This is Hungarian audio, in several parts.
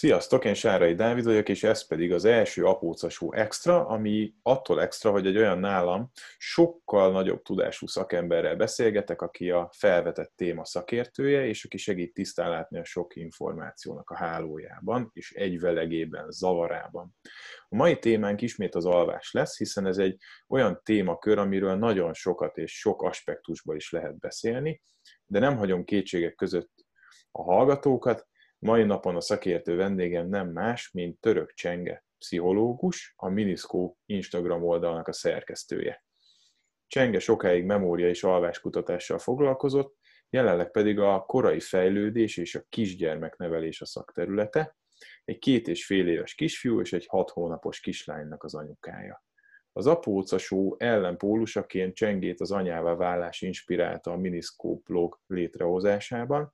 Sziasztok, én Sárai Dávid vagyok, és ez pedig az első apócasú extra, ami attól extra, hogy egy olyan nálam sokkal nagyobb tudású szakemberrel beszélgetek, aki a felvetett téma szakértője, és aki segít tisztán látni a sok információnak a hálójában, és egyvelegében, zavarában. A mai témánk ismét az alvás lesz, hiszen ez egy olyan témakör, amiről nagyon sokat és sok aspektusban is lehet beszélni, de nem hagyom kétségek között a hallgatókat, Mai napon a szakértő vendégem nem más, mint Török Csenge, pszichológus, a Miniszkó Instagram oldalnak a szerkesztője. Csenge sokáig memória és alváskutatással foglalkozott, jelenleg pedig a korai fejlődés és a kisgyermeknevelés a szakterülete, egy két és fél éves kisfiú és egy hat hónapos kislánynak az anyukája. Az apócasó ellenpólusaként Csengét az anyává válás inspirálta a Miniszkó blog létrehozásában,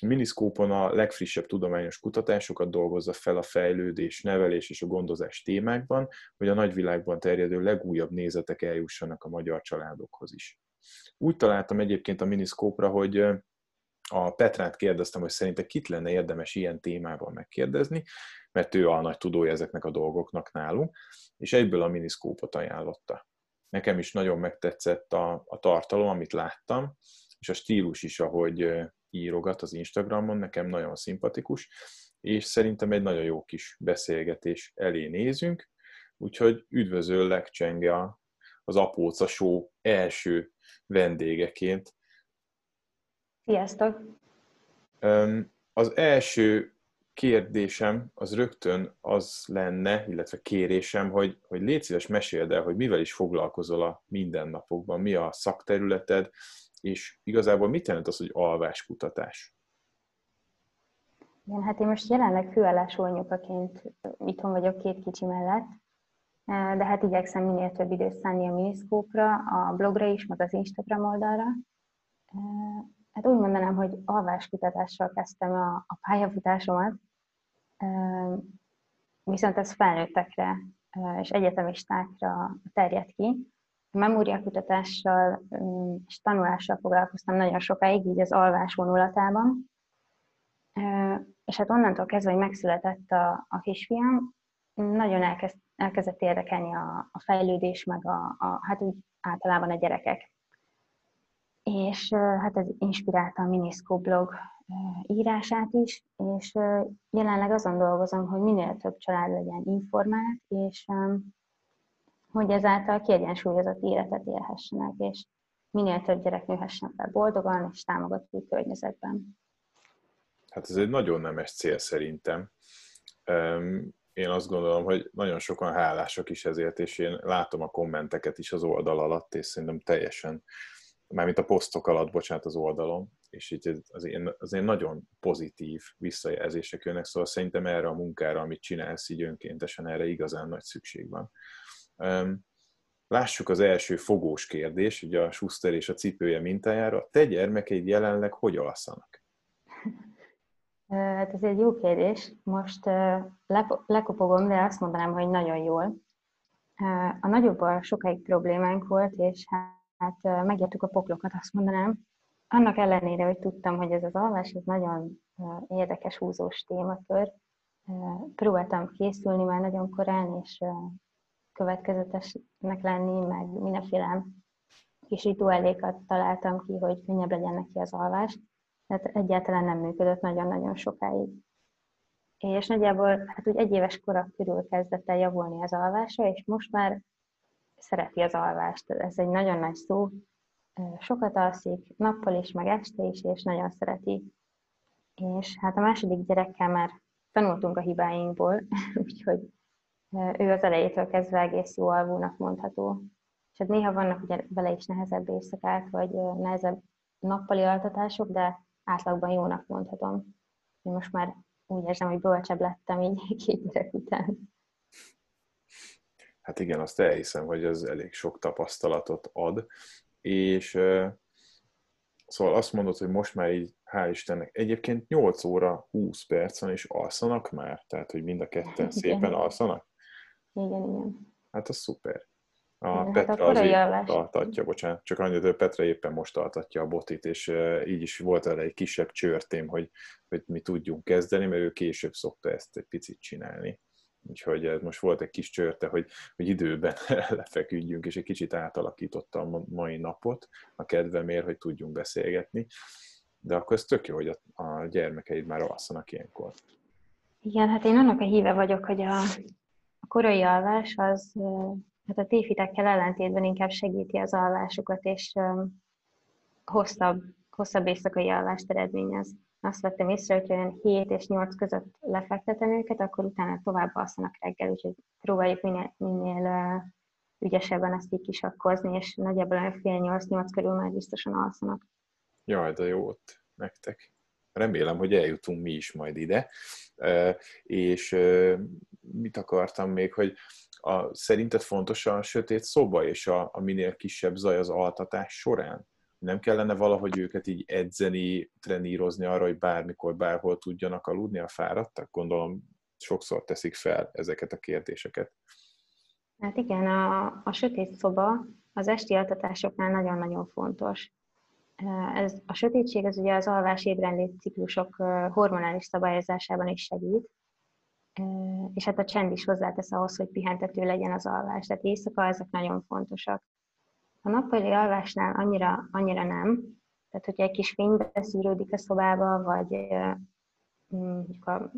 miniszkópon a legfrissebb tudományos kutatásokat dolgozza fel a fejlődés, nevelés és a gondozás témákban, hogy a nagyvilágban terjedő legújabb nézetek eljussanak a magyar családokhoz is. Úgy találtam egyébként a miniszkópra, hogy a Petrát kérdeztem, hogy szerinte kit lenne érdemes ilyen témában megkérdezni, mert ő a nagy tudója ezeknek a dolgoknak nálunk, és egyből a miniszkópot ajánlotta. Nekem is nagyon megtetszett a, a tartalom, amit láttam, és a stílus is, ahogy írogat az Instagramon, nekem nagyon szimpatikus, és szerintem egy nagyon jó kis beszélgetés elé nézünk, úgyhogy üdvözöllek Csenge az Apóca Show első vendégeként. Sziasztok! Az első kérdésem az rögtön az lenne, illetve kérésem, hogy, hogy légy szíves meséld el, hogy mivel is foglalkozol a mindennapokban, mi a szakterületed, és igazából mit jelent az, hogy alváskutatás? Igen, hát én most jelenleg főállású anyukaként itthon vagyok két kicsi mellett, de hát igyekszem minél több időt szállni a miniszkópra, a blogra is, meg az Instagram oldalra. Hát úgy mondanám, hogy alváskutatással kezdtem a, a pályafutásomat, viszont ez felnőttekre és egyetemistákra terjed ki, memóriakutatással mm, és tanulással foglalkoztam nagyon sokáig, így az alvás vonulatában. És hát onnantól kezdve, hogy megszületett a, a kisfiam, nagyon elkezd, elkezdett érdekelni a, a fejlődés, meg a, a, hát úgy általában a gyerekek. És hát ez inspirálta a Miniszkó blog írását is, és jelenleg azon dolgozom, hogy minél több család legyen informált, és hogy ezáltal kiegyensúlyozott életet élhessenek, és minél több gyerek nőhessen fel boldogan és támogató környezetben. Hát ez egy nagyon nemes cél szerintem. Én azt gondolom, hogy nagyon sokan hálásak is ezért, és én látom a kommenteket is az oldal alatt, és szerintem teljesen, mármint a posztok alatt, bocsánat, az oldalon, és így az én, az én nagyon pozitív visszajelzések jönnek, szóval szerintem erre a munkára, amit csinálsz így önkéntesen, erre igazán nagy szükség van. Lássuk az első fogós kérdés, ugye a Schuster és a cipője mintájára. Te gyermekeid jelenleg hogy alszanak? Hát ez egy jó kérdés. Most lekopogom, de azt mondanám, hogy nagyon jól. A nagyobbal sokáig problémánk volt, és hát megértük a poklokat, azt mondanám. Annak ellenére, hogy tudtam, hogy ez az alvás, ez nagyon érdekes húzós témakör. Próbáltam készülni már nagyon korán, és következetesnek lenni, meg mindenféle kis rituálékat találtam ki, hogy könnyebb legyen neki az alvás. Tehát egyáltalán nem működött nagyon-nagyon sokáig. És nagyjából hát úgy egy éves kora körül kezdett el javulni az alvása, és most már szereti az alvást. Ez egy nagyon nagy szó. Sokat alszik, nappal is, meg este is, és nagyon szereti. És hát a második gyerekkel már tanultunk a hibáinkból, úgyhogy ő az elejétől kezdve egész jó alvónak mondható. És hát néha vannak ugye vele is nehezebb éjszakák, vagy nehezebb nappali altatások, de átlagban jónak mondhatom. Én most már úgy érzem, hogy bölcsebb lettem így két gyerek után. Hát igen, azt elhiszem, hogy ez elég sok tapasztalatot ad, és szóval azt mondod, hogy most már így, hál' Istennek, egyébként 8 óra 20 perc van, és alszanak már? Tehát, hogy mind a ketten szépen alszanak? Igen, igen. Hát az szuper. A hát Petra hát azért altatja, bocsánat, csak annyit, hogy Petra éppen most altatja a botit, és így is volt erre egy kisebb csörtém, hogy, hogy mi tudjunk kezdeni, mert ő később szokta ezt egy picit csinálni. Úgyhogy most volt egy kis csörte, hogy, hogy időben lefeküdjünk, és egy kicsit átalakította a mai napot a kedvemért, hogy tudjunk beszélgetni. De akkor ez tök jó, hogy a, a gyermekeid már alszanak ilyenkor. Igen, hát én annak a híve vagyok, hogy a korai alvás az hát a tévhitekkel ellentétben inkább segíti az alvásukat, és hosszabb, hosszabb éjszakai alvást eredményez. Azt vettem észre, hogy olyan 7 és 8 között lefektetem őket, akkor utána tovább alszanak reggel, úgyhogy próbáljuk minél, minél ügyesebben ezt így kisakkozni, és nagyjából olyan fél 8-8 körül már biztosan alszanak. Jaj, de jó ott nektek. Remélem, hogy eljutunk mi is majd ide. És mit akartam még, hogy a, szerinted fontos a sötét szoba és a, a minél kisebb zaj az altatás során? Nem kellene valahogy őket így edzeni, trenírozni arra, hogy bármikor, bárhol tudjanak aludni a fáradtak? Gondolom sokszor teszik fel ezeket a kérdéseket. Hát igen, a, a sötét szoba az esti altatásoknál nagyon-nagyon fontos. Ez, a sötétség az ugye az alvás ébrenlét ciklusok hormonális szabályozásában is segít, és hát a csend is hozzátesz ahhoz, hogy pihentető legyen az alvás. Tehát éjszaka ezek nagyon fontosak. A nappali alvásnál annyira, annyira nem. Tehát, hogyha egy kis fény beszűrődik a szobába, vagy mondjuk a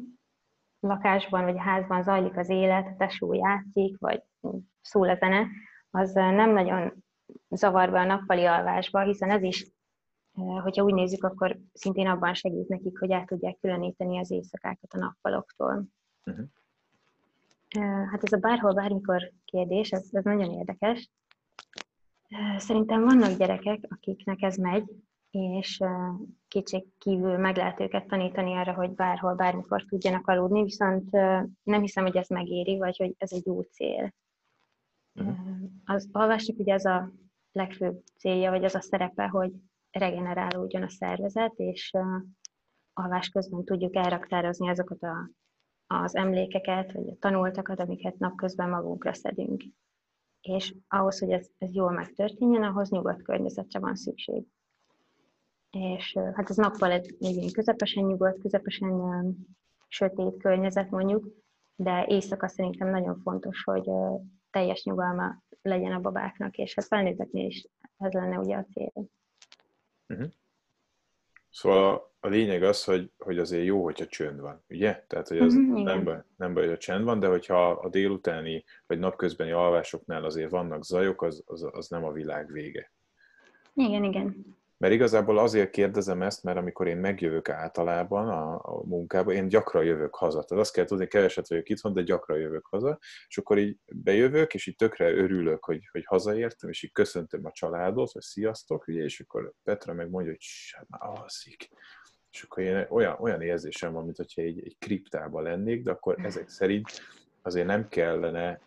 lakásban, vagy a házban zajlik az élet, a tesó játszik, vagy szól a zene, az nem nagyon zavar be a nappali alvásba, hiszen ez is, hogyha úgy nézzük, akkor szintén abban segít nekik, hogy el tudják különíteni az éjszakákat a nappaloktól. Uh-huh. Hát ez a bárhol, bármikor kérdés, ez, ez nagyon érdekes. Szerintem vannak gyerekek, akiknek ez megy, és kétség kívül meg lehet őket tanítani arra, hogy bárhol, bármikor tudjanak aludni, viszont nem hiszem, hogy ez megéri, vagy hogy ez egy jó cél. Uh-huh. Az alvásnak ugye ez a legfőbb célja, vagy az a szerepe, hogy regenerálódjon a szervezet, és alvás közben tudjuk elraktározni azokat a az emlékeket, vagy a tanultakat, amiket napközben magunkra szedünk. És ahhoz, hogy ez, ez jól megtörténjen, ahhoz nyugodt környezetre van szükség. És hát ez nappal egy, ilyen közepesen nyugodt, közepesen um, sötét környezet mondjuk, de éjszaka szerintem nagyon fontos, hogy uh, teljes nyugalma legyen a babáknak, és hát felnőtteknél is ez lenne ugye a cél. Uh-huh. Szóval a lényeg az, hogy, hogy azért jó, hogyha csönd van, ugye? Tehát, hogy az mm-hmm, nem, baj, nem baj, hogy a csend van, de hogyha a délutáni vagy napközbeni alvásoknál azért vannak zajok, az, az, az nem a világ vége. Igen, igen. Mert igazából azért kérdezem ezt, mert amikor én megjövök általában a, a munkába, én gyakran jövök haza. Tehát azt kell tudni, keveset vagyok itthon, de gyakran jövök haza, és akkor így bejövök, és így tökre örülök, hogy, hogy hazaértem, és így köszöntöm a családot, hogy sziasztok, ugye, és akkor Petra meg mondja, hogy hát már alszik. És akkor én olyan, olyan érzésem van, mintha egy, egy kriptában lennék, de akkor ezek szerint azért nem kellene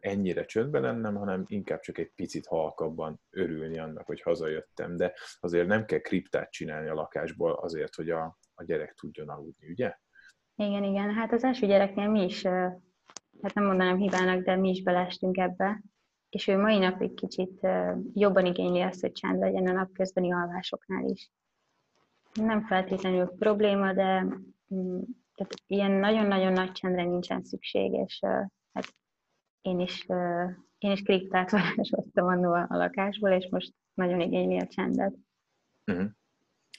ennyire csöndben lennem, hanem inkább csak egy picit halkabban örülni annak, hogy hazajöttem, de azért nem kell kriptát csinálni a lakásból azért, hogy a, a gyerek tudjon aludni, ugye? Igen, igen. Hát az első gyereknél mi is, hát nem mondanám hibának, de mi is belestünk ebbe, és ő mai napig kicsit jobban igényli azt, hogy csend legyen a napközbeni alvásoknál is. Nem feltétlenül probléma, de mm, tehát ilyen nagyon-nagyon nagy csendre nincsen szükség, és hát én is, én is kriptát varázsoltam annó a lakásból, és most nagyon igényli a csendet. Uh-huh.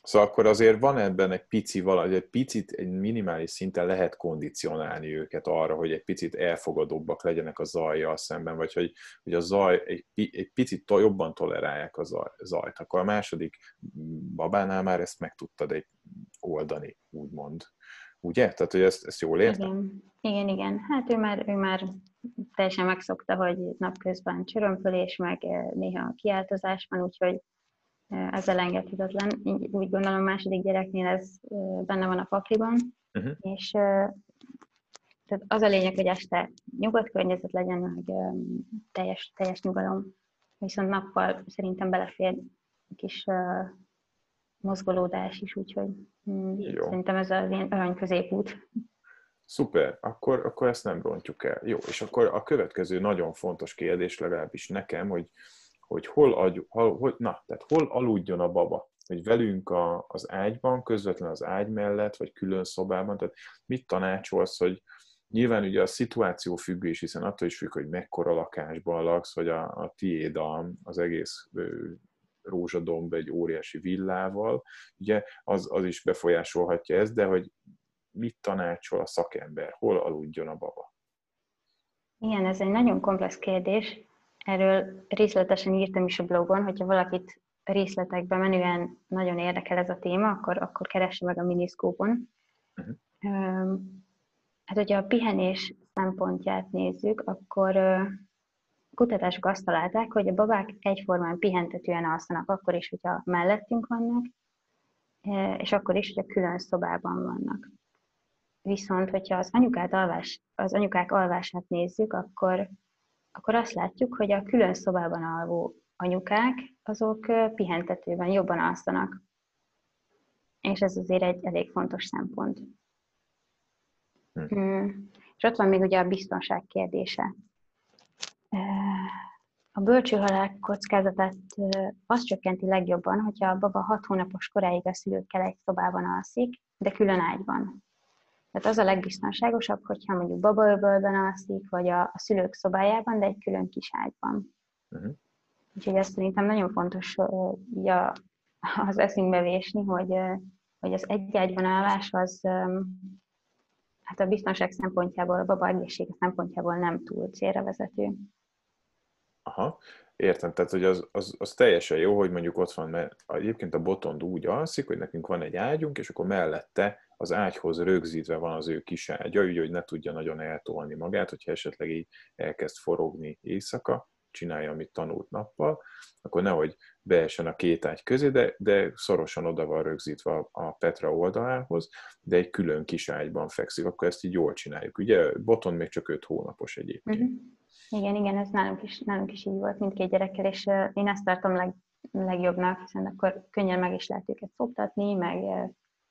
Szóval akkor azért van ebben egy pici valahogy, egy picit, egy minimális szinten lehet kondicionálni őket arra, hogy egy picit elfogadóbbak legyenek a zajjal szemben, vagy hogy, hogy a zaj egy, egy picit to, jobban tolerálják a zaj, zajt. Akkor a második babánál már ezt meg tudtad egy oldani, úgymond. Ugye? Tehát, hogy ezt, ezt jól értem? Igen, igen, igen. Hát ő már, ő már teljesen megszokta, hogy napközben csörömpölés, meg eh, néha kiáltozás van, úgyhogy eh, ez elengedhetetlen. Úgy gondolom a második gyereknél ez eh, benne van a pakliban, uh-huh. és tehát az a lényeg, hogy este nyugodt környezet legyen, meg teljes, teljes nyugalom. Viszont nappal szerintem belefér kis mozgolódás is, úgyhogy mm, Jó. szerintem ez az ilyen arany középút. Szuper, akkor, akkor ezt nem rontjuk el. Jó, és akkor a következő nagyon fontos kérdés legalábbis nekem, hogy, hogy hol, agy, hol, hol, na, tehát hol aludjon a baba? Hogy velünk a, az ágyban, közvetlenül az ágy mellett, vagy külön szobában, tehát mit tanácsolsz, hogy nyilván ugye a szituáció függő is, hiszen attól is függ, hogy mekkora lakásban laksz, vagy a, a tiéd a, az egész rózsadomb egy óriási villával, ugye az, az is befolyásolhatja ezt, de hogy mit tanácsol a szakember, hol aludjon a baba? Igen, ez egy nagyon komplex kérdés. Erről részletesen írtam is a blogon, hogyha valakit részletekbe menően nagyon érdekel ez a téma, akkor, akkor keresse meg a miniszkópon. Uh-huh. Hát, hogyha a pihenés szempontját nézzük, akkor kutatások azt találták, hogy a babák egyformán pihentetően alszanak, akkor is, hogyha mellettünk vannak, és akkor is, hogyha külön szobában vannak. Viszont, hogyha az, anyukát alvás, az anyukák alvását nézzük, akkor, akkor azt látjuk, hogy a külön szobában alvó anyukák, azok pihentetőben jobban alszanak. És ez azért egy elég fontos szempont. Hm. Hmm. És ott van még ugye a biztonság kérdése. A bölcsőhalál kockázatát azt csökkenti legjobban, hogyha a baba 6 hónapos koráig a szülőkkel egy szobában alszik, de külön ágyban. Tehát az a legbiztonságosabb, hogyha mondjuk babaöbölben alszik, vagy a, a szülők szobájában, de egy külön kis ágyban. Uh-huh. Úgyhogy ezt szerintem nagyon fontos uh, ja, az eszünkbe vésni, hogy, hogy az egy ágyban állás az hát a biztonság szempontjából, a baba egészsége szempontjából nem túl célra vezető. Aha, értem. Tehát, hogy az, az, az teljesen jó, hogy mondjuk ott van, mert egyébként a botond úgy alszik, hogy nekünk van egy ágyunk, és akkor mellette az ágyhoz rögzítve van az ő kis ágya, úgy, hogy ne tudja nagyon eltolni magát, hogyha esetleg így elkezd forogni éjszaka, csinálja, amit tanult nappal, akkor nehogy beessen a két ágy közé, de, de szorosan oda van rögzítve a Petra oldalához, de egy külön kis ágyban fekszik, akkor ezt így jól csináljuk. Ugye Boton még csak 5 hónapos egyébként. Uh-huh. Igen, igen, ez nálunk is, nálunk is így volt mindkét gyerekkel, és én ezt tartom leg, legjobbnak, hiszen akkor könnyen meg is lehet őket szoktatni, meg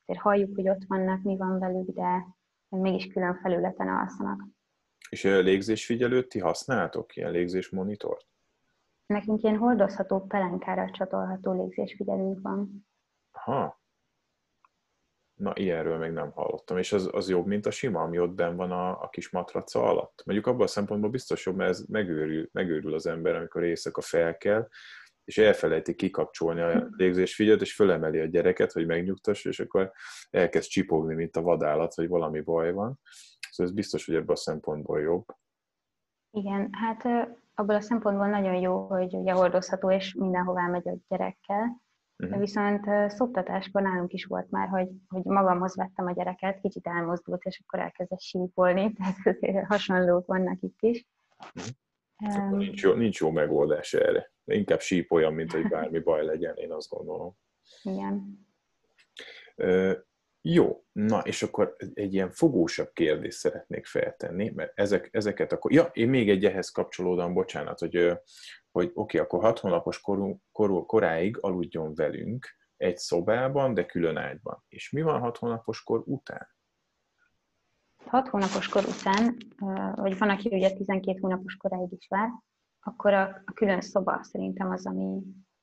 azért halljuk, hogy ott vannak, mi van velük, de mégis külön felületen alszanak. És légzésfigyelőt ti használtok, ilyen légzésmonitort? Nekünk ilyen hordozható pelenkára csatolható légzésfigyelőnk van. Aha. Na, ilyenről még nem hallottam. És az, az jobb, mint a sima, ami ott benn van a, a kis matraca alatt? Mondjuk abban a szempontból biztos jobb, mert ez megőrül, megőrül az ember, amikor éjszaka felkel, és elfelejti kikapcsolni a légzésfigyelőt, és fölemeli a gyereket, hogy megnyugtassa, és akkor elkezd csipogni, mint a vadállat, hogy valami baj van. Szóval ez biztos, hogy ebből a szempontból jobb. Igen, hát abból a szempontból nagyon jó, hogy ugye hordozható, és mindenhová megy a gyerekkel. Uh-huh. Viszont szoktatáskor nálunk is volt már, hogy, hogy magamhoz vettem a gyereket, kicsit elmozdult, és akkor elkezdett sípolni, tehát azért hasonlók vannak itt is. Uh-huh. Um, nincs, jó, nincs jó megoldás erre. Inkább sípoljon, mint hogy bármi baj legyen, én azt gondolom. Igen. Jó, na és akkor egy ilyen fogósabb kérdést szeretnék feltenni, mert ezek, ezeket akkor... Ja, én még egy ehhez kapcsolódom, bocsánat, hogy, hogy oké, okay, akkor hat hónapos korú, korú, koráig aludjon velünk egy szobában, de külön ágyban. És mi van hat hónapos kor után? Hat hónapos kor után, vagy van, aki ugye 12 hónapos koráig is vár, akkor a, a külön szoba szerintem az, ami,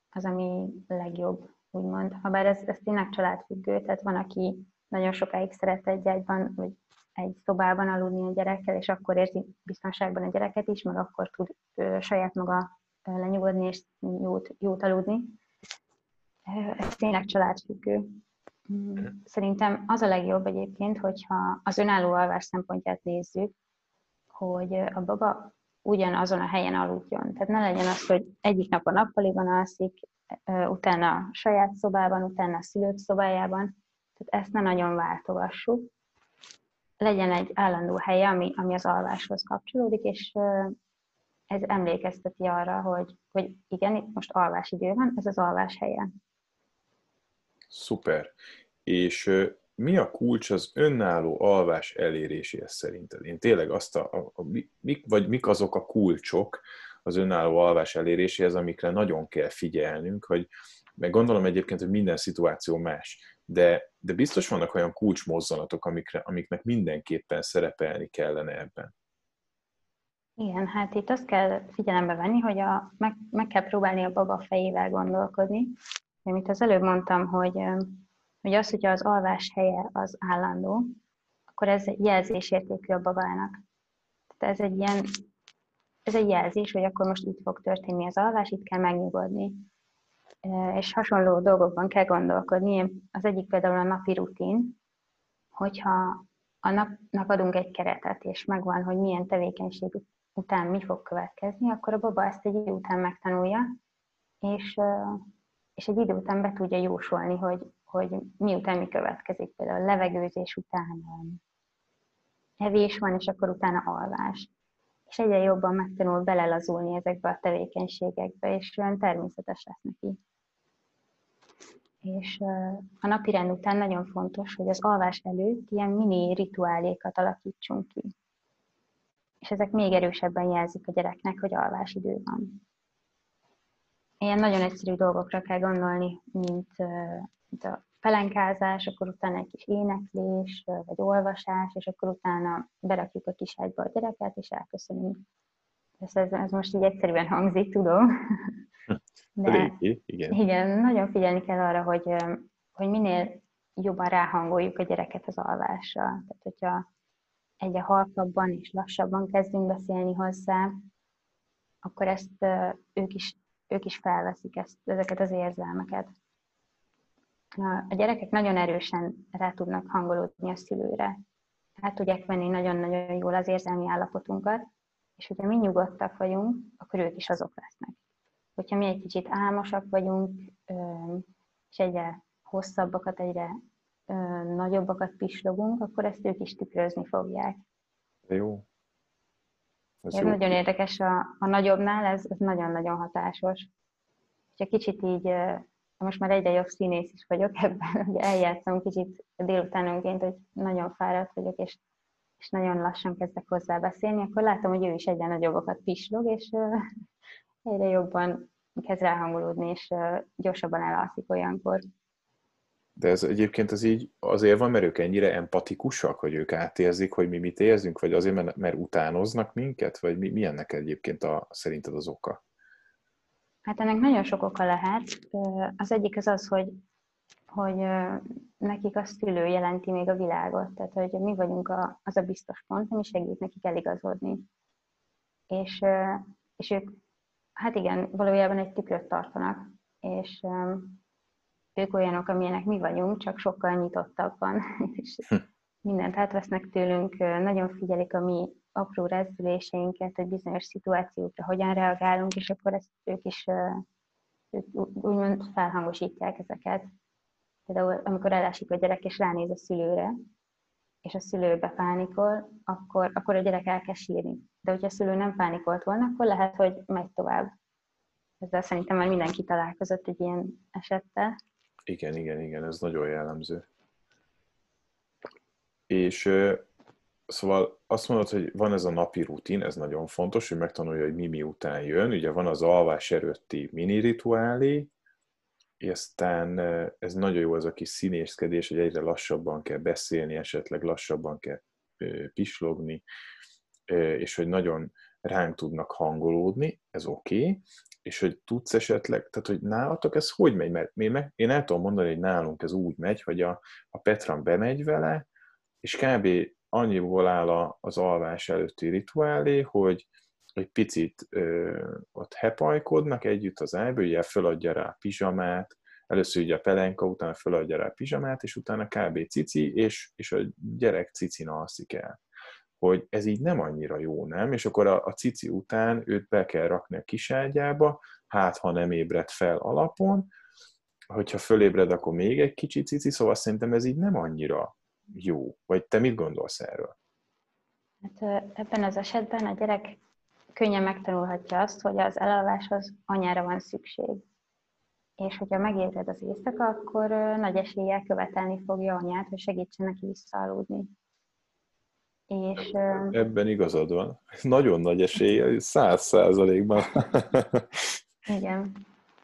az, ami legjobb úgymond. Habár ez, ez tényleg családfüggő, tehát van, aki nagyon sokáig szeret egy ágyban, vagy egy szobában aludni a gyerekkel, és akkor érzi biztonságban a gyereket is, meg akkor tud ö, saját maga lenyugodni és jót, jót aludni. Ez tényleg családfüggő. Mm, szerintem az a legjobb egyébként, hogyha az önálló alvás szempontját nézzük, hogy a baba ugyanazon a helyen aludjon. Tehát ne legyen az, hogy egyik nap a nappaliban alszik, utána a saját szobában, utána a szülők szobájában. Tehát ezt ne nagyon váltogassuk. Legyen egy állandó helye, ami, ami az alváshoz kapcsolódik, és ez emlékezteti arra, hogy, hogy igen, itt most alvásidő van, ez az alvás helye. Szuper. És mi a kulcs az önálló alvás eléréséhez szerinted? Én tényleg azt a, a, a mik, vagy mik azok a kulcsok az önálló alvás eléréséhez, amikre nagyon kell figyelnünk, hogy meg gondolom egyébként, hogy minden szituáció más. de, de biztos vannak olyan kulcsmozzanatok, amikre, amiknek mindenképpen szerepelni kellene ebben. Igen, hát itt azt kell figyelembe venni, hogy a, meg, meg kell próbálni a baba fejével gondolkodni. Amit az előbb mondtam, hogy, hogy az, hogyha az alvás helye az állandó, akkor ez jelzésértékű a babának. Tehát ez egy ilyen, ez egy jelzés, hogy akkor most itt fog történni az alvás, itt kell megnyugodni. És hasonló dolgokban kell gondolkodni. Az egyik például a napi rutin, hogyha a napnak adunk egy keretet, és megvan, hogy milyen tevékenység után mi fog következni, akkor a baba ezt egy idő után megtanulja, és, és egy idő után be tudja jósolni, hogy, hogy miután mi következik. Például levegőzés után evés van, és akkor utána alvás. És egyre jobban megtanul belelazulni ezekbe a tevékenységekbe, és olyan természetes lesz neki. És a napi rend után nagyon fontos, hogy az alvás előtt ilyen mini rituálékat alakítsunk ki és ezek még erősebben jelzik a gyereknek, hogy alvásidő van. Ilyen nagyon egyszerű dolgokra kell gondolni, mint, mint a pelenkázás, akkor utána egy kis éneklés, vagy olvasás, és akkor utána berakjuk a kis ágyba a gyereket, és elköszönünk. Ez, ez, ez most így egyszerűen hangzik, tudom. De Régi, igen. igen, nagyon figyelni kell arra, hogy, hogy minél jobban ráhangoljuk a gyereket az alvásra. Tehát, hogyha egyre halkabban és lassabban kezdünk beszélni hozzá, akkor ezt ők is, ők is felveszik ezt, ezeket az érzelmeket. A gyerekek nagyon erősen rá tudnak hangolódni a szülőre. Hát tudják venni nagyon-nagyon jól az érzelmi állapotunkat, és hogyha mi nyugodtak vagyunk, akkor ők is azok lesznek. Hogyha mi egy kicsit álmosak vagyunk, és egyre hosszabbakat, egyre nagyobbakat pislogunk, akkor ezt ők is tükrözni fogják. Jó. Ez, ez jó. nagyon érdekes, a, a nagyobbnál ez, ez nagyon-nagyon hatásos. Ha kicsit így, most már egyre jobb színész is vagyok ebben, hogy eljátszom kicsit délutánonként, hogy nagyon fáradt vagyok, és, és nagyon lassan kezdek hozzá beszélni, akkor látom, hogy ő is egyre nagyobbakat pislog, és egyre jobban kezd ráhangolódni, és gyorsabban elalszik olyankor. De ez egyébként ez így azért van, mert ők ennyire empatikusak, hogy ők átérzik, hogy mi mit érzünk, vagy azért, mert, mert utánoznak minket, vagy mi, mi ennek egyébként a, szerinted az oka? Hát ennek nagyon sok oka lehet. Az egyik az az, hogy, hogy nekik a szülő jelenti még a világot, tehát hogy mi vagyunk a, az a biztos pont, ami segít nekik eligazodni. És, és ők, hát igen, valójában egy tükröt tartanak, és ők olyanok, amilyenek mi vagyunk, csak sokkal nyitottabban, és hm. mindent átvesznek tőlünk, nagyon figyelik a mi apró rezdüléseinket, hogy bizonyos szituációkra hogyan reagálunk, és akkor ezt ők is ők úgymond felhangosítják ezeket. Például amikor elásik a gyerek, és ránéz a szülőre, és a szülő bepánikol, akkor, akkor a gyerek elkezd sírni. De hogyha a szülő nem pánikolt volna, akkor lehet, hogy megy tovább. Ezzel szerintem már mindenki találkozott egy ilyen esettel. Igen, igen, igen, ez nagyon jellemző. És szóval azt mondod, hogy van ez a napi rutin, ez nagyon fontos, hogy megtanulja, hogy mi után jön. Ugye van az alvás előtti mini rituálé, és aztán ez nagyon jó ez a kis színészkedés, hogy egyre lassabban kell beszélni, esetleg lassabban kell pislogni, és hogy nagyon ránk tudnak hangolódni, ez oké, okay, és hogy tudsz esetleg, tehát hogy nálatok ez hogy megy? Mert én, meg, én el tudom mondani, hogy nálunk ez úgy megy, hogy a, a Petran bemegy vele, és kb. annyiból áll az alvás előtti rituálé, hogy egy picit ö, ott hepajkodnak együtt az ágyba, ugye föladja rá a pizsamát, először ugye a pelenka, utána föladja rá a pizsamát, és utána kb. cici, és, és a gyerek cicin alszik el hogy ez így nem annyira jó, nem? És akkor a, a cici után őt be kell rakni a kiságyába, hát ha nem ébred fel alapon, hogyha fölébred, akkor még egy kicsi cici, szóval szerintem ez így nem annyira jó. Vagy te mit gondolsz erről? Hát ebben az esetben a gyerek könnyen megtanulhatja azt, hogy az elalváshoz anyára van szükség. És hogyha megérzed az éjszaka, akkor nagy eséllyel követelni fogja anyát, hogy segítsen neki visszaaludni. És, Ebben igazad van. Nagyon nagy esély, száz százalékban. Igen.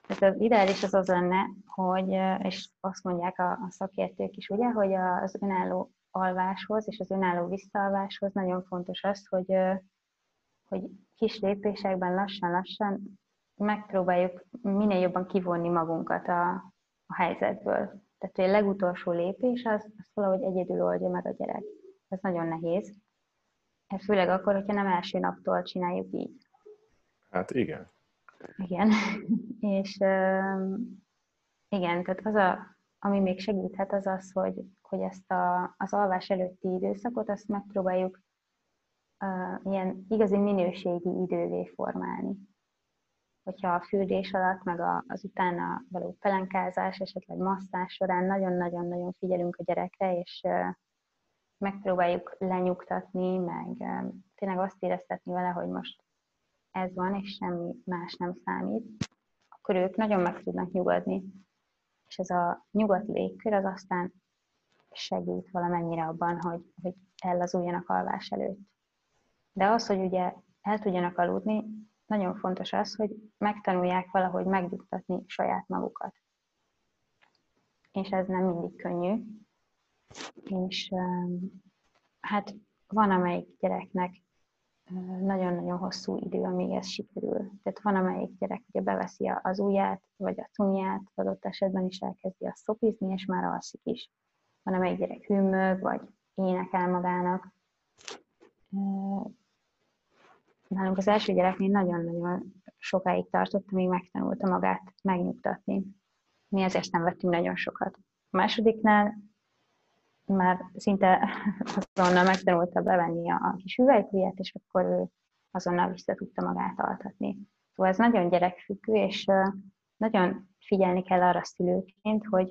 Tehát az ideális az az lenne, hogy, és azt mondják a, a szakértők is, ugye, hogy az önálló alváshoz és az önálló visszaalváshoz nagyon fontos az, hogy, hogy kis lépésekben lassan-lassan megpróbáljuk minél jobban kivonni magunkat a, a helyzetből. Tehát, a legutolsó lépés az, az valahogy egyedül oldja meg a gyerek. Ez nagyon nehéz. Főleg akkor, hogyha nem első naptól csináljuk így. Hát igen. Igen. és igen, tehát az a, ami még segíthet, az az, hogy, hogy ezt a, az alvás előtti időszakot, azt megpróbáljuk uh, ilyen igazi minőségi idővé formálni. Hogyha a fürdés alatt, meg a, az utána való pelenkázás, esetleg masszás során nagyon-nagyon-nagyon figyelünk a gyerekre, és uh, megpróbáljuk lenyugtatni, meg tényleg azt éreztetni vele, hogy most ez van, és semmi más nem számít, akkor ők nagyon meg tudnak nyugodni. És ez a nyugodt légkör az aztán segít valamennyire abban, hogy, hogy ellazuljanak alvás előtt. De az, hogy ugye el tudjanak aludni, nagyon fontos az, hogy megtanulják valahogy megnyugtatni saját magukat. És ez nem mindig könnyű. És hát van, amelyik gyereknek nagyon-nagyon hosszú idő, amíg ez sikerül. Tehát van, amelyik gyerek ugye beveszi az ujját, vagy a cunyját, adott esetben is elkezdi a szopizni, és már alszik is. Van, amelyik gyerek hűmög, vagy énekel magának. Nálunk az első gyereknél nagyon-nagyon sokáig tartott, amíg megtanulta magát megnyugtatni. Mi ezért nem vettünk nagyon sokat. A másodiknál már szinte azonnal megtanulta bevenni a kis üvelykujját, és akkor ő azonnal vissza tudta magát altatni. Szóval ez nagyon gyerekfüggő, és nagyon figyelni kell arra szülőként, hogy,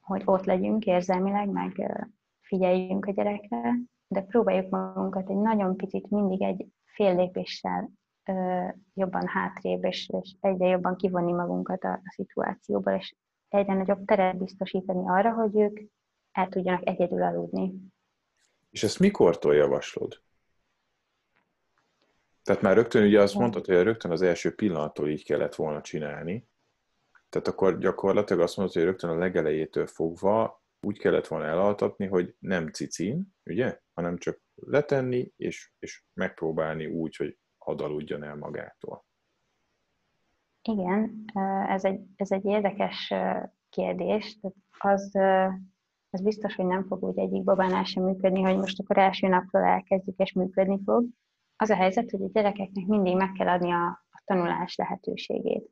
hogy ott legyünk érzelmileg, meg figyeljünk a gyerekre, de próbáljuk magunkat egy nagyon picit mindig egy fél lépéssel jobban hátrébb, és, és egyre jobban kivonni magunkat a, a szituációból, és egyre nagyobb teret biztosítani arra, hogy ők el tudjanak egyedül aludni. És ezt mikortól javaslod? Tehát már rögtön ugye azt mondtad, hogy rögtön az első pillanattól így kellett volna csinálni. Tehát akkor gyakorlatilag azt mondod, hogy rögtön a legelejétől fogva úgy kellett volna elaltatni, hogy nem cicin, ugye? Hanem csak letenni, és, és megpróbálni úgy, hogy hadaludjon el magától. Igen, ez egy, ez egy érdekes kérdés. Az az biztos, hogy nem fog úgy egyik babánál sem működni, hogy most akkor első napról elkezdjük és működni fog. Az a helyzet, hogy a gyerekeknek mindig meg kell adni a, a tanulás lehetőségét.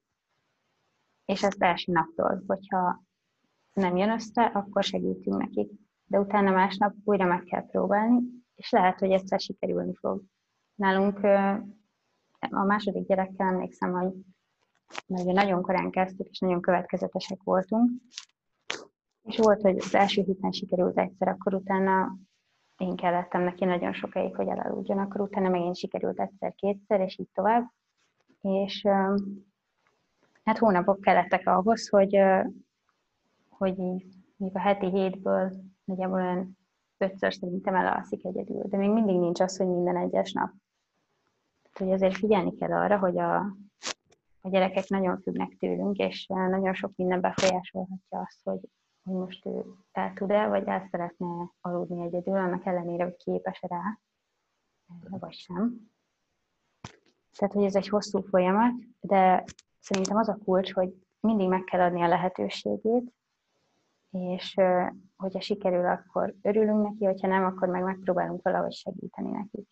És ezt első naptól, hogyha nem jön össze, akkor segítünk nekik. De utána másnap újra meg kell próbálni, és lehet, hogy egyszer sikerülni fog. Nálunk a második gyerekkel emlékszem, hogy nagyon korán kezdtük, és nagyon következetesek voltunk, és volt, hogy az első héten sikerült egyszer, akkor utána én kellettem neki nagyon sokáig, hogy elaludjon, akkor utána megint sikerült egyszer-kétszer, és így tovább. És hát hónapok kellettek ahhoz, hogy, hogy így még a heti hétből nagyjából olyan ötször szerintem elalszik egyedül, de még mindig nincs az, hogy minden egyes nap. Tehát, hogy azért figyelni kell arra, hogy a, a gyerekek nagyon függnek tőlünk, és nagyon sok minden befolyásolhatja azt, hogy hogy most ő el tud-e, vagy el szeretne aludni egyedül, annak ellenére, hogy képes rá, vagy sem. Tehát, hogy ez egy hosszú folyamat, de szerintem az a kulcs, hogy mindig meg kell adni a lehetőségét, és hogyha sikerül, akkor örülünk neki, hogyha nem, akkor meg megpróbálunk valahogy segíteni neki.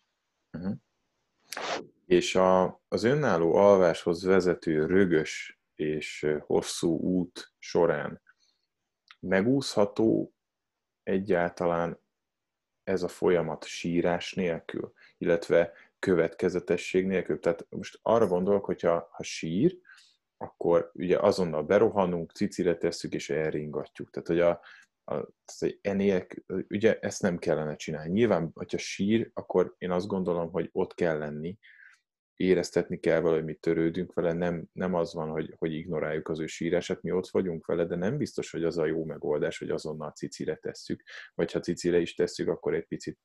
Uh-huh. És a, az önálló alváshoz vezető rögös és hosszú út során megúszható egyáltalán ez a folyamat sírás nélkül, illetve következetesség nélkül. Tehát most arra gondolok, hogyha ha sír, akkor ugye azonnal berohanunk, cicire tesszük és elringatjuk. Tehát, hogy a, a, enél, ugye ezt nem kellene csinálni. Nyilván, hogyha sír, akkor én azt gondolom, hogy ott kell lenni, éreztetni kell vele, hogy mi törődünk vele, nem, nem az van, hogy, hogy ignoráljuk az ő sírását, mi ott vagyunk vele, de nem biztos, hogy az a jó megoldás, hogy azonnal cicire tesszük, vagy ha cicire is tesszük, akkor egy picit,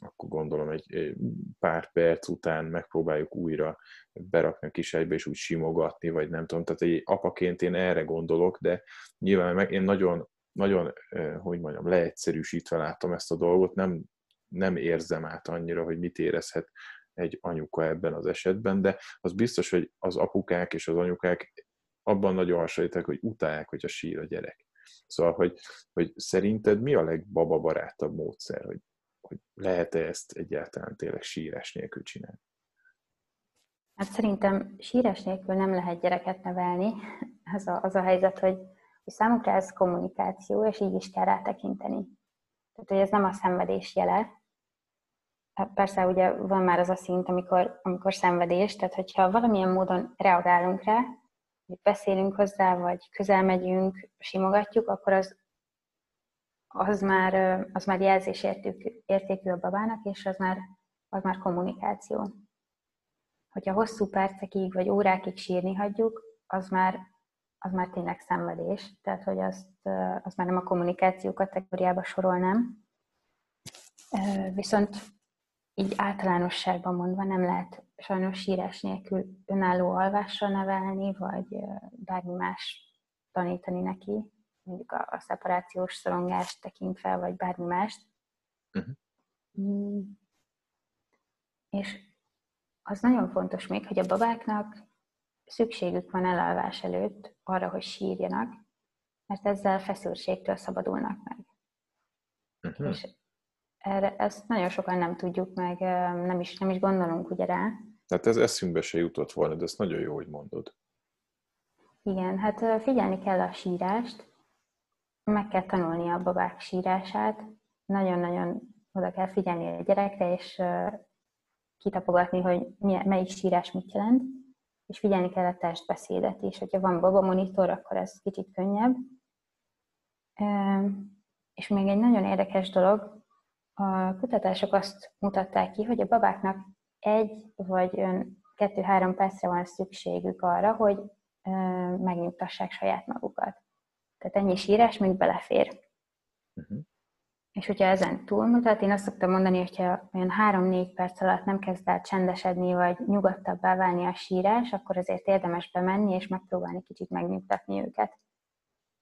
akkor gondolom egy, pár perc után megpróbáljuk újra berakni a kisejbe, és úgy simogatni, vagy nem tudom, tehát egy apaként én erre gondolok, de nyilván meg, én nagyon, nagyon, hogy mondjam, leegyszerűsítve látom ezt a dolgot, nem, nem érzem át annyira, hogy mit érezhet egy anyuka ebben az esetben, de az biztos, hogy az apukák és az anyukák abban nagyon hasonlítanak, hogy utálják, a sír a gyerek. Szóval, hogy, hogy szerinted mi a legbaba barátabb módszer, hogy, hogy lehet-e ezt egyáltalán tényleg sírás nélkül csinálni? Hát szerintem sírás nélkül nem lehet gyereket nevelni. Az a, az a helyzet, hogy, hogy számukra ez kommunikáció, és így is kell rátekinteni. Tehát, hogy ez nem a szenvedés jele, persze ugye van már az a szint, amikor, amikor szenvedés, tehát hogyha valamilyen módon reagálunk rá, hogy beszélünk hozzá, vagy közel megyünk, simogatjuk, akkor az, az már, az már jelzés értékű a babának, és az már, az már kommunikáció. Hogyha hosszú percekig vagy órákig sírni hagyjuk, az már, az már tényleg szenvedés, tehát hogy azt, az már nem a kommunikáció kategóriába sorolnám. Viszont így általánosságban mondva nem lehet sajnos sírás nélkül önálló alvásra nevelni, vagy bármi más tanítani neki, mondjuk a, a szeparációs szorongást tekintve, vagy bármi mást. Uh-huh. Mm. És az nagyon fontos még, hogy a babáknak szükségük van elalvás előtt arra, hogy sírjanak, mert ezzel feszültségtől szabadulnak meg. Uh-huh. És erre, ezt nagyon sokan nem tudjuk, meg nem is, nem is gondolunk ugye rá. Hát ez eszünkbe se jutott volna, de ezt nagyon jó, hogy mondod. Igen, hát figyelni kell a sírást, meg kell tanulni a babák sírását, nagyon-nagyon oda kell figyelni a gyerekre, és kitapogatni, hogy melyik sírás mit jelent, és figyelni kell a testbeszédet is. Hogyha van baba monitor, akkor ez kicsit könnyebb. És még egy nagyon érdekes dolog, a kutatások azt mutatták ki, hogy a babáknak egy vagy kettő-három percre van szükségük arra, hogy megnyugtassák saját magukat. Tehát ennyi sírás még belefér. Uh-huh. És hogyha ezen túlmutat, én azt szoktam mondani, hogyha olyan három-négy perc alatt nem kezd el csendesedni, vagy nyugodtabbá válni a sírás, akkor azért érdemes bemenni, és megpróbálni kicsit megnyugtatni őket.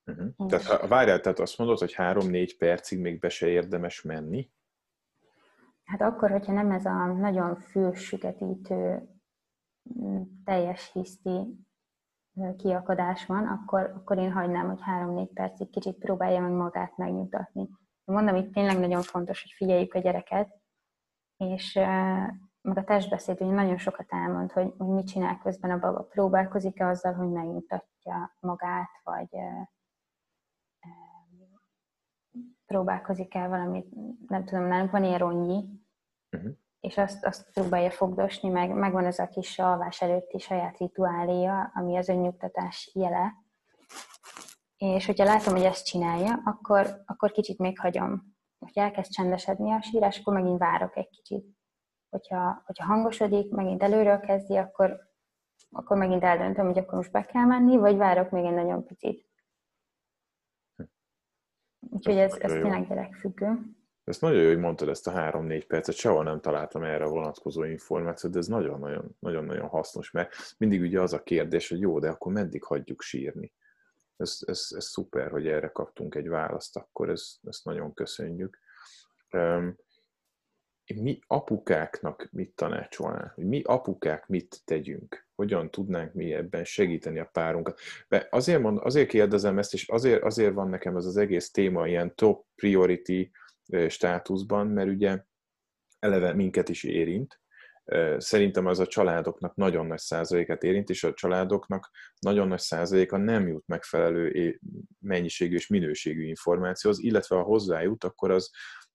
Uh-huh. Tehát várjál, tehát azt mondod, hogy három-négy percig még be se érdemes menni? Hát akkor, hogyha nem ez a nagyon fülsügetítő, mm, teljes hiszti kiakadás van, akkor, akkor én hagynám, hogy három-négy percig kicsit próbálja meg magát megnyugtatni. Mondom, itt tényleg nagyon fontos, hogy figyeljük a gyereket, és meg a testbeszéd ugye nagyon sokat elmond, hogy, hogy mit csinál közben a baba. Próbálkozik-e azzal, hogy megnyugtatja magát, vagy próbálkozik el valamit, nem tudom, nálunk van ilyen rongyi, uh-huh. és azt, azt próbálja fogdosni, meg megvan ez a kis alvás előtti saját rituáléja, ami az önnyugtatás jele. És hogyha látom, hogy ezt csinálja, akkor, akkor kicsit még hagyom. Hogyha elkezd csendesedni a sírás, akkor megint várok egy kicsit. Hogyha, hogyha hangosodik, megint előről kezdi, akkor, akkor megint eldöntöm, hogy akkor most be kell menni, vagy várok még egy nagyon picit. Úgyhogy ez, ez tényleg gyerekfüggő. Ezt nagyon jó, hogy mondtad ezt a három-négy percet, sehol nem találtam erre a vonatkozó információt, de ez nagyon-nagyon hasznos, mert mindig ugye az a kérdés, hogy jó, de akkor meddig hagyjuk sírni? Ez, ez, ez szuper, hogy erre kaptunk egy választ, akkor ez, ezt nagyon köszönjük. Mi apukáknak mit tanácsolnál? Mi apukák mit tegyünk? Hogyan tudnánk mi ebben segíteni a párunkat? De azért, mond, azért kérdezem ezt, és azért, azért van nekem ez az egész téma ilyen top priority státuszban, mert ugye eleve minket is érint. Szerintem az a családoknak nagyon nagy százalékát érint, és a családoknak nagyon nagy százaléka nem jut megfelelő mennyiségű és minőségű információhoz, illetve ha hozzájut, akkor az,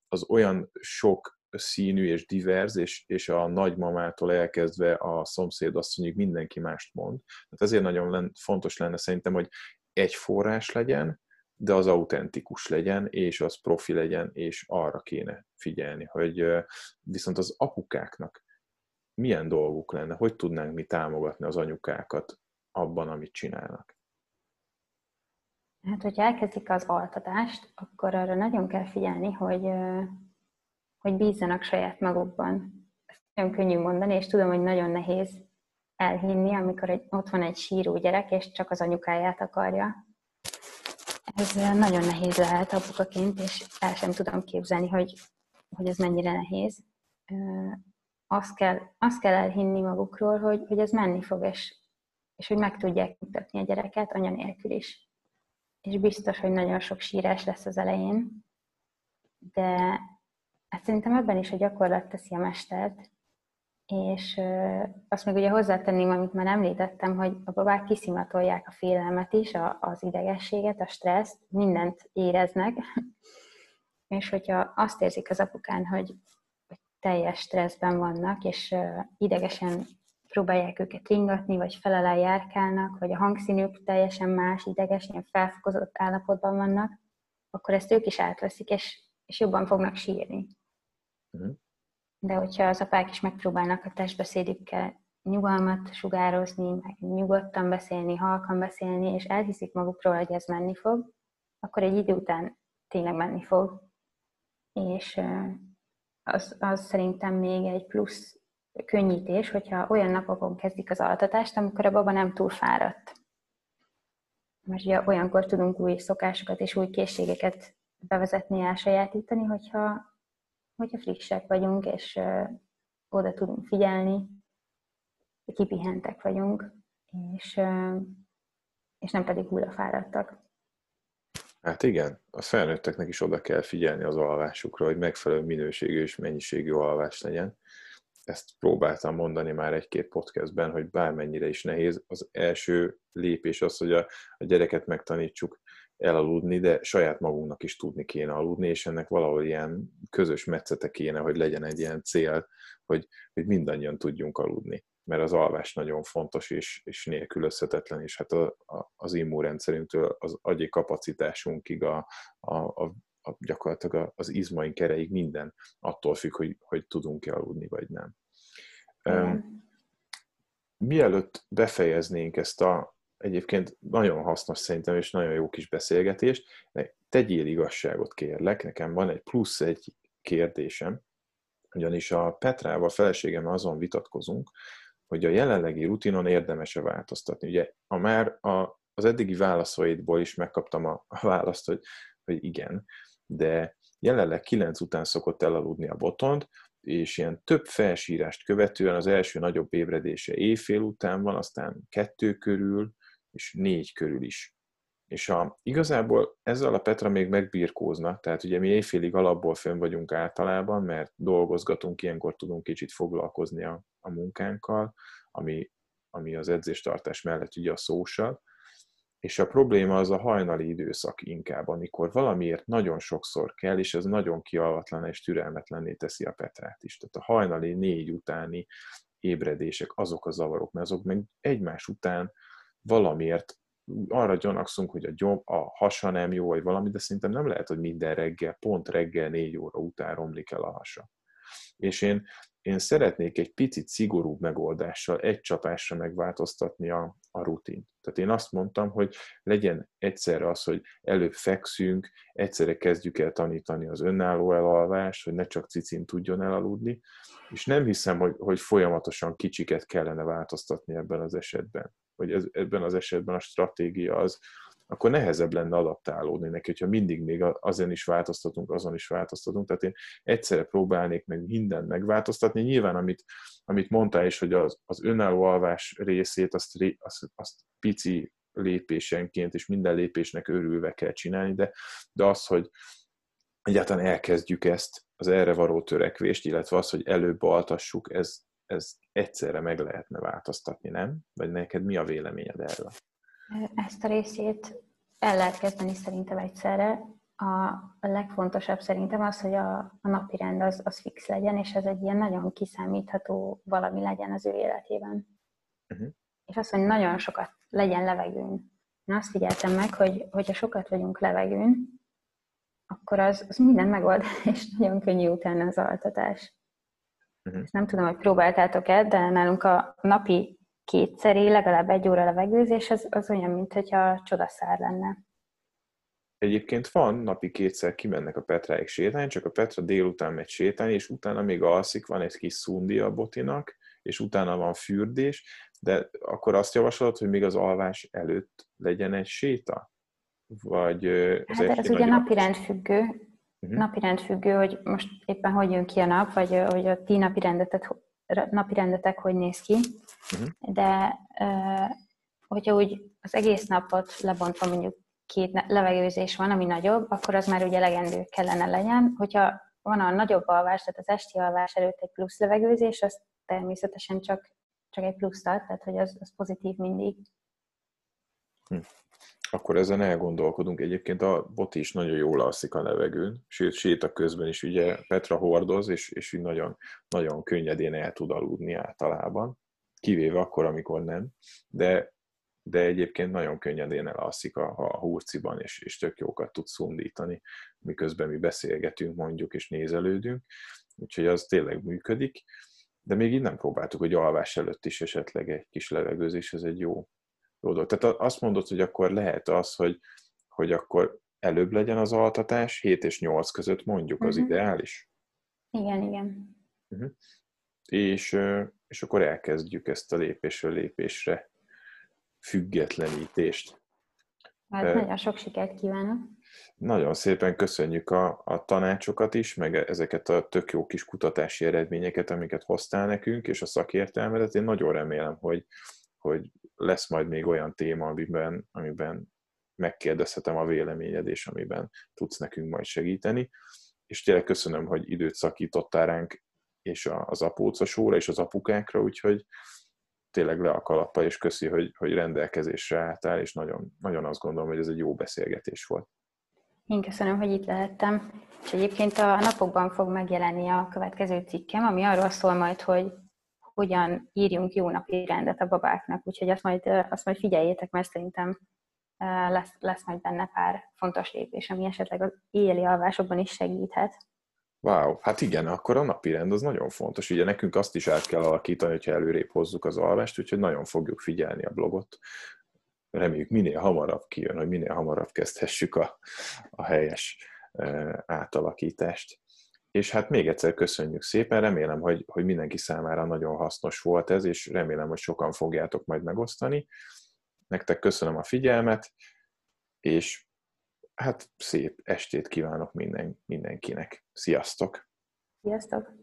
az olyan sok színű és divers, és, és a nagymamától elkezdve a szomszédasszonyig mindenki mást mond. Tehát ezért nagyon fontos lenne szerintem, hogy egy forrás legyen, de az autentikus legyen, és az profi legyen, és arra kéne figyelni, hogy viszont az apukáknak milyen dolguk lenne, hogy tudnánk mi támogatni az anyukákat abban, amit csinálnak? Hát, hogyha elkezdik az altatást, akkor arra nagyon kell figyelni, hogy, hogy bízzanak saját magukban. Ezt nagyon könnyű mondani, és tudom, hogy nagyon nehéz elhinni, amikor egy, ott van egy síró gyerek, és csak az anyukáját akarja. Ez nagyon nehéz lehet apukaként, és el sem tudom képzelni, hogy, hogy ez mennyire nehéz. Azt kell, azt kell elhinni magukról, hogy, hogy ez menni fog, és, és hogy meg tudják mutatni a gyereket anya nélkül is. És biztos, hogy nagyon sok sírás lesz az elején, de hát szerintem ebben is a gyakorlat teszi a mestert, és azt még ugye hozzátenném, amit már említettem, hogy a babák kiszimatolják a félelmet is, az idegességet, a stresszt, mindent éreznek, és hogyha azt érzik az apukán, hogy, teljes stresszben vannak, és idegesen próbálják őket ringatni, vagy felelel járkálnak, vagy a hangszínük teljesen más, ideges, ilyen felfokozott állapotban vannak, akkor ezt ők is átveszik, és, és jobban fognak sírni. Uh-huh de hogyha az apák is megpróbálnak a testbeszédükkel nyugalmat sugározni, meg nyugodtan beszélni, halkan beszélni, és elhiszik magukról, hogy ez menni fog, akkor egy idő után tényleg menni fog. És az, az szerintem még egy plusz könnyítés, hogyha olyan napokon kezdik az altatást, amikor a baba nem túl fáradt. Mert ugye olyankor tudunk új szokásokat és új készségeket bevezetni, elsajátítani, hogyha hogyha frissek vagyunk, és oda tudunk figyelni, kipihentek vagyunk, és, és nem pedig hullafáradtak. Hát igen, a felnőtteknek is oda kell figyelni az alvásukra, hogy megfelelő minőségű és mennyiségű alvás legyen. Ezt próbáltam mondani már egy-két podcastben, hogy bármennyire is nehéz, az első lépés az, hogy a, a gyereket megtanítsuk elaludni, de saját magunknak is tudni kéne aludni, és ennek valahol ilyen közös metszete kéne, hogy legyen egy ilyen cél, hogy, hogy mindannyian tudjunk aludni. Mert az alvás nagyon fontos és, és nélkülözhetetlen, és hát a, a, az immunrendszerünktől az agyi kapacitásunkig, a, a, a, a, gyakorlatilag az izmaink erejéig minden attól függ, hogy, hogy tudunk-e aludni, vagy nem. Um, mielőtt befejeznénk ezt a, egyébként nagyon hasznos szerintem, és nagyon jó kis beszélgetés. Tegyél igazságot kérlek, nekem van egy plusz egy kérdésem, ugyanis a Petrával, a feleségemmel azon vitatkozunk, hogy a jelenlegi rutinon érdemes-e változtatni. Ugye a már a, az eddigi válaszaidból is megkaptam a, a választ, hogy, hogy igen, de jelenleg 9 után szokott elaludni a botont, és ilyen több felsírást követően az első nagyobb ébredése éjfél után van, aztán kettő körül, és négy körül is. És a, igazából ezzel a Petra még megbirkózna, tehát ugye mi éjfélig alapból fönn vagyunk általában, mert dolgozgatunk, ilyenkor tudunk kicsit foglalkozni a, a munkánkkal, ami, ami az edzéstartás mellett ugye a szósal, és a probléma az a hajnali időszak inkább, amikor valamiért nagyon sokszor kell, és ez nagyon kialvatlan és türelmetlenné teszi a Petrát is. Tehát a hajnali négy utáni ébredések, azok a zavarok, mert azok meg egymás után valamiért arra gyanakszunk, hogy a, gyom, a hasa nem jó, vagy valami, de szerintem nem lehet, hogy minden reggel, pont reggel négy óra után romlik el a hasa. És én, én szeretnék egy picit szigorúbb megoldással egy csapásra megváltoztatni a, a rutint. Tehát én azt mondtam, hogy legyen egyszerre az, hogy előbb fekszünk, egyszerre kezdjük el tanítani az önálló elalvást, hogy ne csak cicin tudjon elaludni, és nem hiszem, hogy, hogy folyamatosan kicsiket kellene változtatni ebben az esetben hogy ez, ebben az esetben a stratégia az, akkor nehezebb lenne adaptálódni neki, hogyha mindig még azon is változtatunk, azon is változtatunk. Tehát én egyszerre próbálnék meg mindent megváltoztatni. Nyilván, amit, amit mondtál is, hogy az, az önálló alvás részét, azt, azt, azt pici lépésenként és minden lépésnek örülve kell csinálni, de, de az, hogy egyáltalán elkezdjük ezt, az erre való törekvést, illetve az, hogy előbb altassuk, ez, ez egyszerre meg lehetne változtatni, nem? Vagy neked mi a véleményed erről? Ezt a részét el lehet kezdeni szerintem egyszerre. A, a legfontosabb szerintem az, hogy a, a napi rend az, az fix legyen, és ez egy ilyen nagyon kiszámítható valami legyen az ő életében. Uh-huh. És az, hogy nagyon sokat legyen levegőn. Én azt figyeltem meg, hogy hogyha sokat vagyunk levegőn, akkor az, az minden megold, és nagyon könnyű utána az altatás. Uh-huh. Ezt nem tudom, hogy próbáltátok-e, de nálunk a napi kétszeri, legalább egy óra levegőzés, az, az olyan, mint hogyha csodaszár lenne. Egyébként van, napi kétszer kimennek a Petráig sétálni, csak a Petra délután megy sétálni, és utána még alszik, van egy kis szundi a botinak, és utána van fürdés, de akkor azt javasolod, hogy még az alvás előtt legyen egy séta? Vagy az hát ez ugye napirend függő, uh-huh. napirend függő, hogy most éppen hogy jön ki a nap, vagy hogy a ti napirendetek, napirendetek hogy néz ki, uh-huh. de hogyha úgy az egész napot lebontva mondjuk két levegőzés van, ami nagyobb, akkor az már ugye legendő kellene legyen. Hogyha van a nagyobb alvás, tehát az esti alvás előtt egy plusz levegőzés, az természetesen csak, csak egy plusz ad, tehát hogy az, az pozitív mindig. Hm. Akkor ezen elgondolkodunk. Egyébként a boti is nagyon jól alszik a levegőn, sőt, séta közben is ugye Petra hordoz, és, és így nagyon, nagyon könnyedén el tud aludni általában, kivéve akkor, amikor nem. De de egyébként nagyon könnyedén elalszik a, a hurciban, és, és tök jókat tud szundítani, miközben mi beszélgetünk mondjuk, és nézelődünk, úgyhogy az tényleg működik, de még így nem próbáltuk, hogy alvás előtt is esetleg egy kis levegőzés, ez egy jó, jó dolog. Tehát azt mondod, hogy akkor lehet az, hogy, hogy akkor előbb legyen az altatás, 7 és 8 között mondjuk az uh-huh. ideális? Igen, igen. Uh-huh. És, és akkor elkezdjük ezt a lépésről lépésre függetlenítést. Hát nagyon sok sikert kívánok! Nagyon szépen köszönjük a, a tanácsokat is, meg ezeket a tök jó kis kutatási eredményeket, amiket hoztál nekünk, és a szakértelmedet. Én nagyon remélem, hogy, hogy lesz majd még olyan téma, amiben, amiben megkérdezhetem a véleményed, és amiben tudsz nekünk majd segíteni. És tényleg köszönöm, hogy időt szakítottál ránk, és az apócasóra, és az apukákra, úgyhogy tényleg le a kalappa, és köszi, hogy, hogy rendelkezésre álltál, és nagyon, nagyon azt gondolom, hogy ez egy jó beszélgetés volt. Én köszönöm, hogy itt lehettem. És egyébként a napokban fog megjelenni a következő cikkem, ami arról szól majd, hogy hogyan írjunk jó napi rendet a babáknak. Úgyhogy azt majd, azt majd figyeljétek, mert szerintem lesz, lesz majd benne pár fontos lépés, ami esetleg az éjjeli alvásokban is segíthet. Wow, hát igen, akkor a napi rend az nagyon fontos. Ugye nekünk azt is át kell alakítani, hogyha előrébb hozzuk az alvást, úgyhogy nagyon fogjuk figyelni a blogot. Reméljük minél hamarabb kijön, hogy minél hamarabb kezdhessük a, a helyes átalakítást. És hát még egyszer köszönjük szépen, remélem, hogy, hogy mindenki számára nagyon hasznos volt ez, és remélem, hogy sokan fogjátok majd megosztani. Nektek köszönöm a figyelmet, és hát szép estét kívánok minden, mindenkinek. Sziasztok! Sziasztok!